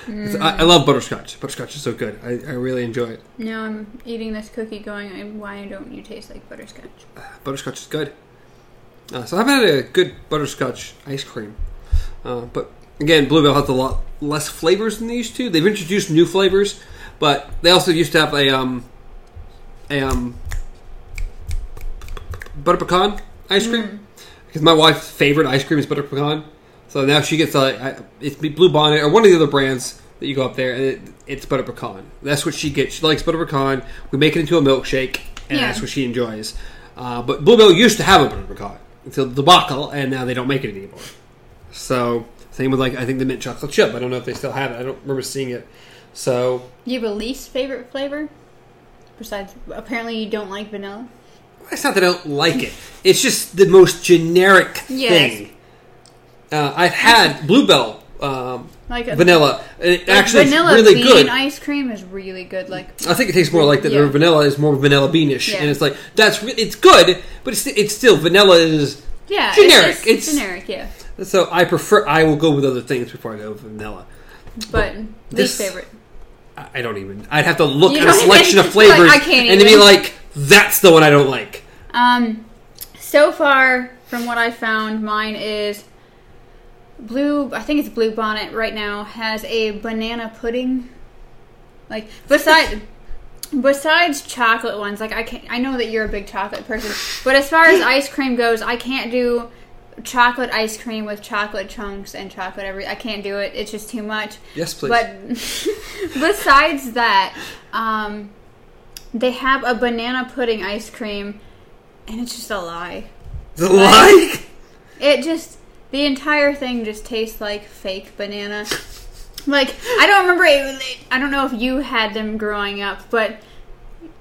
It's- I, I love butterscotch. Butterscotch is so good. I, I really enjoy it. Now I'm eating this cookie, going, "Why don't you taste like butterscotch?" Butterscotch is good. Uh, so I've had a good butterscotch ice cream, uh, but again, Bluebell has a lot less flavors than these two. They've introduced new flavors, but they also used to have a um, um, butter pecan ice cream Mm. because my wife's favorite ice cream is butter pecan. So now she gets like I- it's Blue Bonnet or one of the other brands that you go up there, and it, it's butter pecan. That's what she gets. She likes butter pecan. We make it into a milkshake, and Yeah. that's what she enjoys. Uh, but Bluebell used to have a butter pecan until the debacle, and now they don't make it anymore. So same with like I think the mint chocolate chip. I don't know if they still have it. I don't remember seeing it. So you have a least favorite flavor? Besides, apparently you don't like vanilla. It's not that I don't like it. It's just the most generic Yes. thing. Uh, I've had Bluebell um, Like a, vanilla. It like actually vanilla really bean good. ice cream is really good. Like I think it tastes more like that. Yeah. The vanilla is more vanilla beanish, Yeah. and it's like that's re- it's good, but it's it's still vanilla is. yeah, Generic. It's, it's It's- generic, yeah. So I prefer. I will go with other things before I go with vanilla. But this- least favorite. I don't even. I'd have to look You at a selection even- of flavors like, and to be like, that's the one I don't like. Um, so far from what I found, mine is blue. I think it's blue bonnet right now has a banana pudding. Like beside. Besides chocolate ones, like I can I know that you're a big chocolate person, but as far as ice cream goes, I can't do chocolate ice cream with chocolate chunks and chocolate every. I can't do it. It's just too much. Yes, please. But besides that, um, they have a banana pudding ice cream, and it's just a lie. the like. It just the entire thing just tastes like fake banana. Like I don't remember. It, I don't know if you had them growing up, but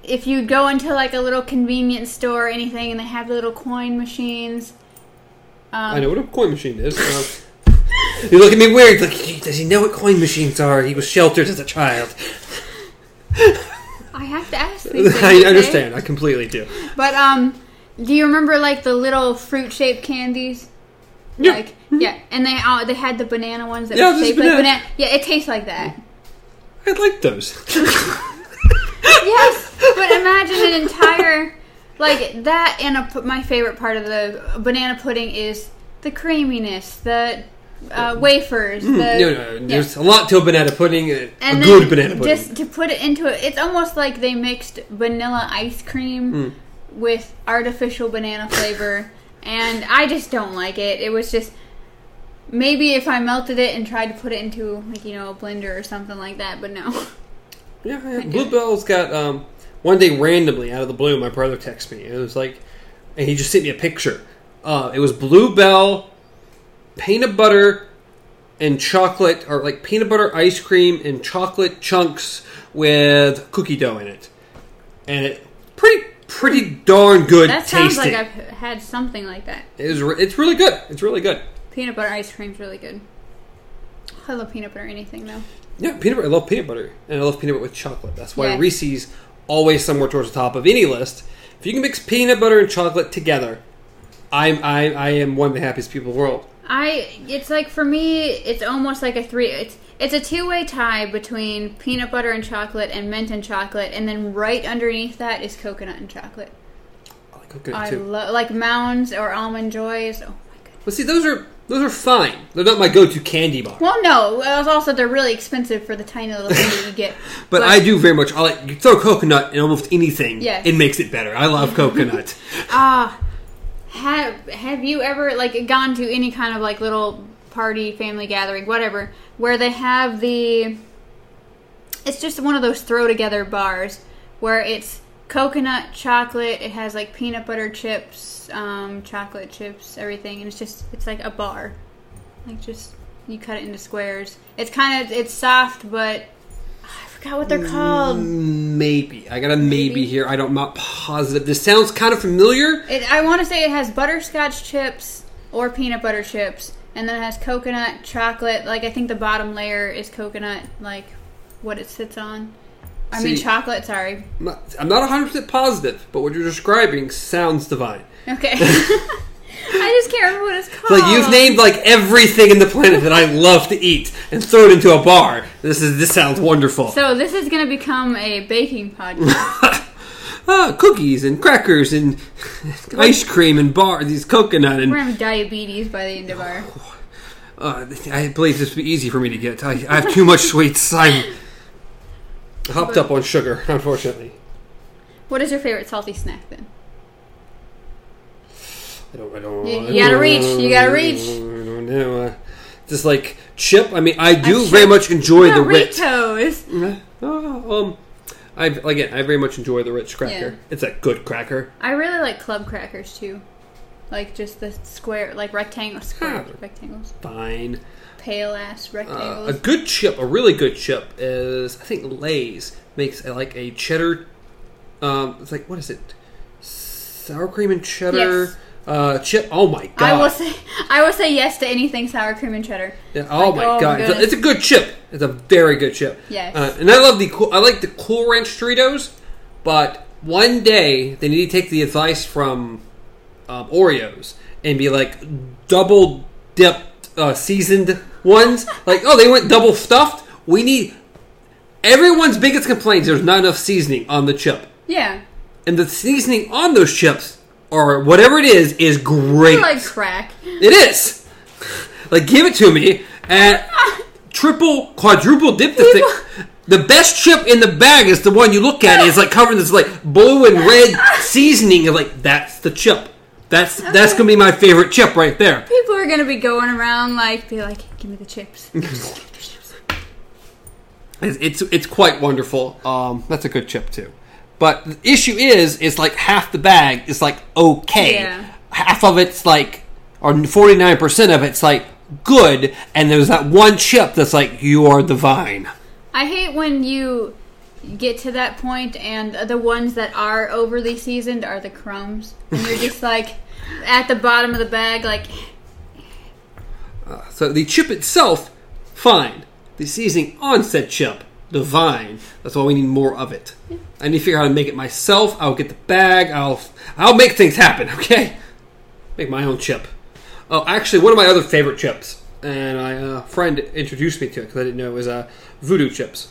if you go into like a little convenience store or anything, and they have the little coin machines. Um, I know what a coin machine is. Um, you look at me weird. Like, does he know what coin machines are? He was sheltered as a child. I have to ask these things. I understand. I completely do. But um, do you remember like the little fruit shaped candies? Yeah. Like yeah, and they uh, they had the banana ones that Yeah, shaped like banana. banana. Yeah, it tastes like that. I like those. yes, but imagine an entire like that. And a, my favorite part of the banana pudding is the creaminess, the uh, wafers, the no, no, yeah. there's a lot to a banana pudding. A, and a good banana pudding. just to put it into it, it's almost like they mixed vanilla ice cream Mm. with artificial banana flavor, and I just don't like it. It was just maybe if I melted it and tried to put it into like you know a blender or something like that, but no. yeah, yeah. Bluebell's got um, one day randomly out of the blue. My brother texted me. and It was like, and he just sent me a picture. Uh, it was Bluebell, peanut butter, and chocolate, or like peanut butter ice cream and chocolate chunks with cookie dough in it, and it pretty pretty darn good That sounds tasting. like I've had something like that. It is. re- It's really good. It's really good. Peanut butter ice cream's really good. I love peanut butter anything though. Yeah, peanut butter. I love peanut butter, and I love peanut butter with chocolate. That's why Yeah. Reese's always somewhere towards the top of any list. If you can mix peanut butter and chocolate together, I'm I, I am one of the happiest people in the world. I it's like for me it's almost like a three it's it's a two way tie between peanut butter and chocolate and mint and chocolate and then right underneath that is coconut and chocolate. I like coconut I too. love like mounds or almond joys. Oh my god. but see, those are those are fine. They're not my go-to candy bar. Well, no. It was also they're really expensive for the tiny little thing that you get. But I do very much. I like you throw coconut in almost anything. Yes. it makes it better. I love coconut. Ah, have have you ever like gone to any kind of like little party, family gathering, whatever, where they have the? It's just one of those throw together bars where it's coconut, chocolate. It has like peanut butter chips, um, chocolate chips, everything, and it's just it's like a bar, like just you cut it into squares. It's kind of it's soft, but I forgot what they're called. maybe I got a maybe, Maybe. here. I don't, I'm not positive. This sounds kind of familiar. It, I want to say it has butterscotch chips or peanut butter chips, and then it has coconut, chocolate. Like I think the bottom layer is coconut, like what it sits on. I mean chocolate. Sorry. I'm not, I'm not 100 percent positive, but what you're describing sounds divine. Okay. I just can't remember what it's called. like you've named like everything in the planet that I love to eat and throw it into a bar. This is this sounds wonderful. So this is going to become a baking podcast. ah, cookies and crackers and ice cream and bar these coconut and We're gonna have diabetes by the end of our. uh, I believe this would be easy for me to get. I, I have too much sweets. I'm hopped up on sugar, unfortunately. What is your favorite salty snack then? I don't. I don't. You- you gotta reach, you gotta reach. I don't know. Uh, Just like chip. I mean, I do very much enjoy the Ritz. Doritos. Oh, um, I again, I very much enjoy the Ritz cracker. Yeah. It's a good cracker. I really like club crackers too. Like just the square, like rectangle, square Ah. rectangles, Fine. Pale ass Uh, a good chip, a really good chip, is I think Lay's makes a, like a cheddar. Um, it's like what is it? Sour cream and cheddar Yes. uh, chip. Oh my god! I will say, I will say yes to anything sour cream and cheddar. Yeah, oh Like, my oh god, it's, a, it's a good chip. It's a very good chip. Yes. uh, and I love the cool. I like the Cool Ranch Doritos, but one day they need to take the advice from um, Oreos and be like double dipped, uh, seasoned ones. like, oh, they went double stuffed. We need. Everyone's biggest complaint there's not enough seasoning on the chip, Yeah, and the seasoning on those chips or whatever it is is great. Like crack. It is. Like, give it to me and triple, quadruple dip the thing. The best chip in the bag is the one you look at. It's like covered in this like blue and red seasoning. And like that's the chip. That's that's gonna be my favorite chip right there. People are gonna be going around like, be like, give me the chips. It's it's, it's quite wonderful. Um, that's a good chip too. But the issue is, it's like half the bag is like okay. Yeah. Half of it's like, or forty nine percent of it's like good, and there's that one chip that's like you are divine. I hate when you get to that point and the ones that are overly seasoned are the crumbs, and you're just like at the bottom of the bag, like So the chip itself, fine. The seasoning on said chip, divine. That's why we need more of it. I need to figure out how to make it myself. I'll get the bag. I'll I'll make things happen. Okay, make my own chip. Oh, actually, one of my other favorite chips, and my uh, friend introduced me to it because I didn't know it was uh, Voodoo chips.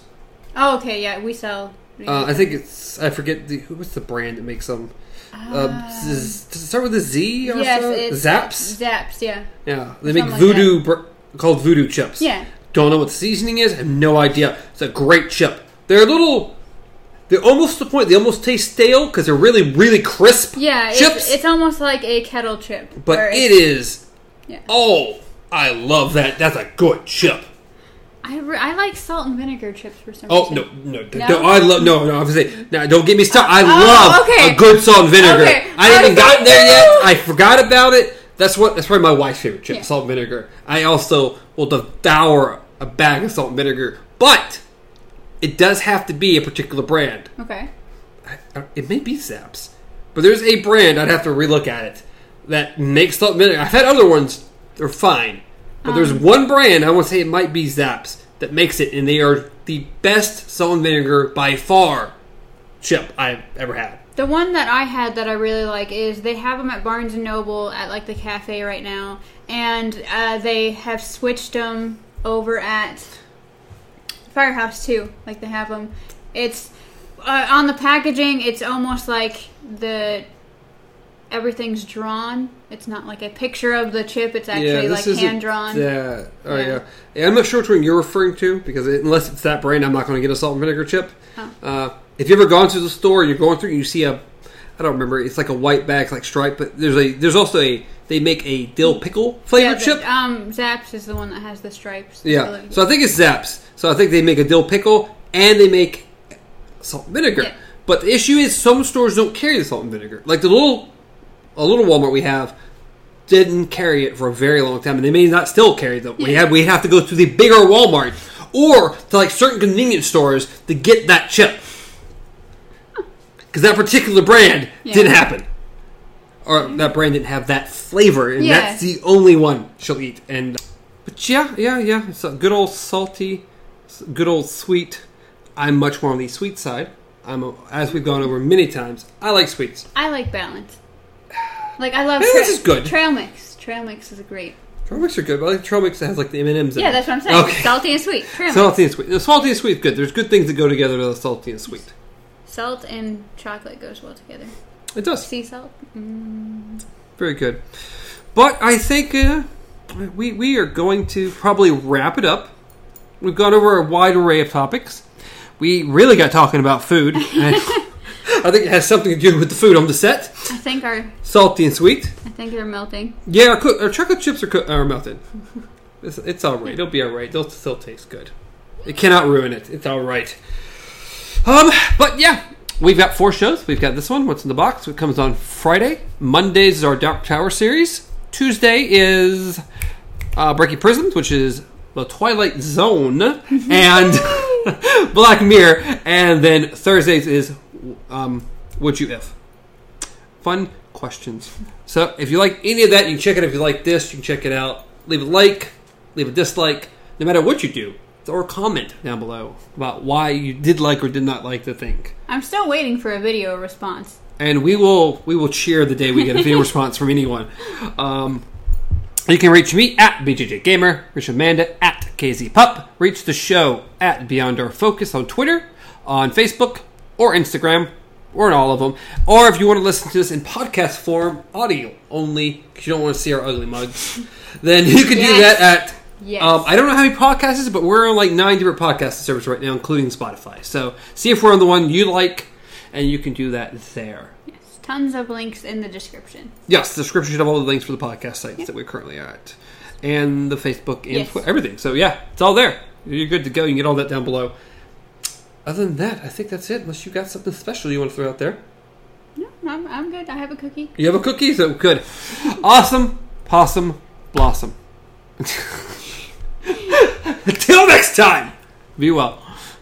Oh okay, yeah, we sell. Uh, I think it's I forget the who what's the brand that makes them. Uh, z- does it start with a Z or yes, Zapp's. Zapp's, yeah, Yeah, they make like voodoo br- called voodoo chips. yeah. Don't know what the seasoning is. Have no idea. It's a great chip. They're a little. They're almost to the point. They almost taste stale because they're really, really crisp. Yeah, chips. It's, it's almost like a kettle chip. but it's- Yeah. Oh, I love that. That's a good chip. I, re- I like salt and vinegar chips for some Oh reason. no, no, No? no! I love no, no. I was saying, no, don't get me started. I Oh, love okay. a good salt and vinegar. Okay. I haven't I gotten there yet. I forgot about it. That's what. That's probably my wife's favorite chip, Yeah. salt and vinegar. I also will devour a bag of salt and vinegar, but it does have to be a particular brand. Okay. I- It may be Zapp's, but there's a brand I'd have to relook at it that makes salt and vinegar. I've had other ones; they're fine, but there's Um. one brand I want to say it might be Zapp's that makes it, and they are the best salt and vinegar by far chip I've ever had. The one that I had that I really like is they have them at Barnes and Noble at like the cafe right now, and uh, they have switched them over at Firehouse too. Like they have them. It's uh, on the packaging. It's almost like the everything's drawn. It's not like a picture of the chip. It's actually like isn't hand drawn. that. Oh yeah. Yeah. yeah. I'm not sure which one you're referring to because it, unless it's that brand, I'm not going to get a salt and vinegar chip. Oh. Uh, if you've ever gone to the store, you're going through, and you see a, I don't remember, it's like a white bag, like stripe, but there's a, there's also a, they make a dill pickle flavored Yeah, chip. um, Zapp's is the one that has the stripes. Yeah. So I think it's Zapp's. So I think they make a dill pickle and they make salt and vinegar. Yeah. But the issue is some stores don't carry the salt and vinegar. Like the little a little Walmart we have didn't carry it for a very long time and they may not still carry them. We have we have to go to the bigger Walmart or to like certain convenience stores to get that chip. Cuz that particular brand Yeah. didn't happen. Or that brand didn't have that flavor and Yeah. that's the only one she'll eat and but yeah, yeah, yeah. It's a good old salty, good old sweet. I'm much more on the sweet side. I'm a, as we've gone over many times. I like sweets. I like balance. Like I love Yeah, this is good. trail mix. Trail mix is a great. Trail mix are good, but I like trail mix that has like the M and M's. Yeah, that's what I'm saying. Okay. Salty and sweet. Trail mix. Salty and sweet. The salty and sweet is good. There's good things that go together with the salty and sweet. Salt and chocolate goes well together. It does. Sea salt. Mm. Very good. But I think uh, we we are going to probably wrap it up. We've gone over a wide array of topics. We really got talking about food. I think it has something to do with the food on the set. I think our Salty and sweet. I think they're melting. Yeah, our, cook, our chocolate chips are, cook, are melted. It's, it's all right. It'll be all right. They'll still taste good. It cannot ruin it. It's all right. Um, but yeah, we've got four shows. We've got this one. What's in the box? It comes on Friday. Mondays is our Dark Tower series. Tuesday is uh, Breaking Prisons, which is the Twilight Zone, and Black Mirror. And then Thursdays is um, Would You If? Fun questions. So if you like any of that, you can check it. If you like this, you can check it out. Leave a like, leave a dislike, no matter what you do, or comment down below about why you did like or did not like the thing. I'm still waiting for a video response. And we will we will cheer the day we get a video response from anyone. Um, you can reach me at BJJ Gamer, reach Amanda at KZ Pup, reach the show at Beyond Our Focus on Twitter, on Facebook, or Instagram, or in all of them. Or if you want to listen to this in podcast form, audio only, because you don't want to see our ugly mugs, then you can do that at. Yes. Um, I don't know how many podcasts is, but we're on like nine different podcast services right now, including Spotify. So see if we're on the one you like, and you can do that there. yes. Tons of links in the description. Yes, the description should have all the links for the podcast sites that we're currently at, and the Facebook and Yes. Everything. So yeah, it's all there. You're good to go. You can get all that down below. Other than that, I think that's it. Unless you got something special you want to throw out there. No, I'm, I'm good. I have a cookie. You have a cookie, so good. Awesome, possum, blossom. Until next time. Be well.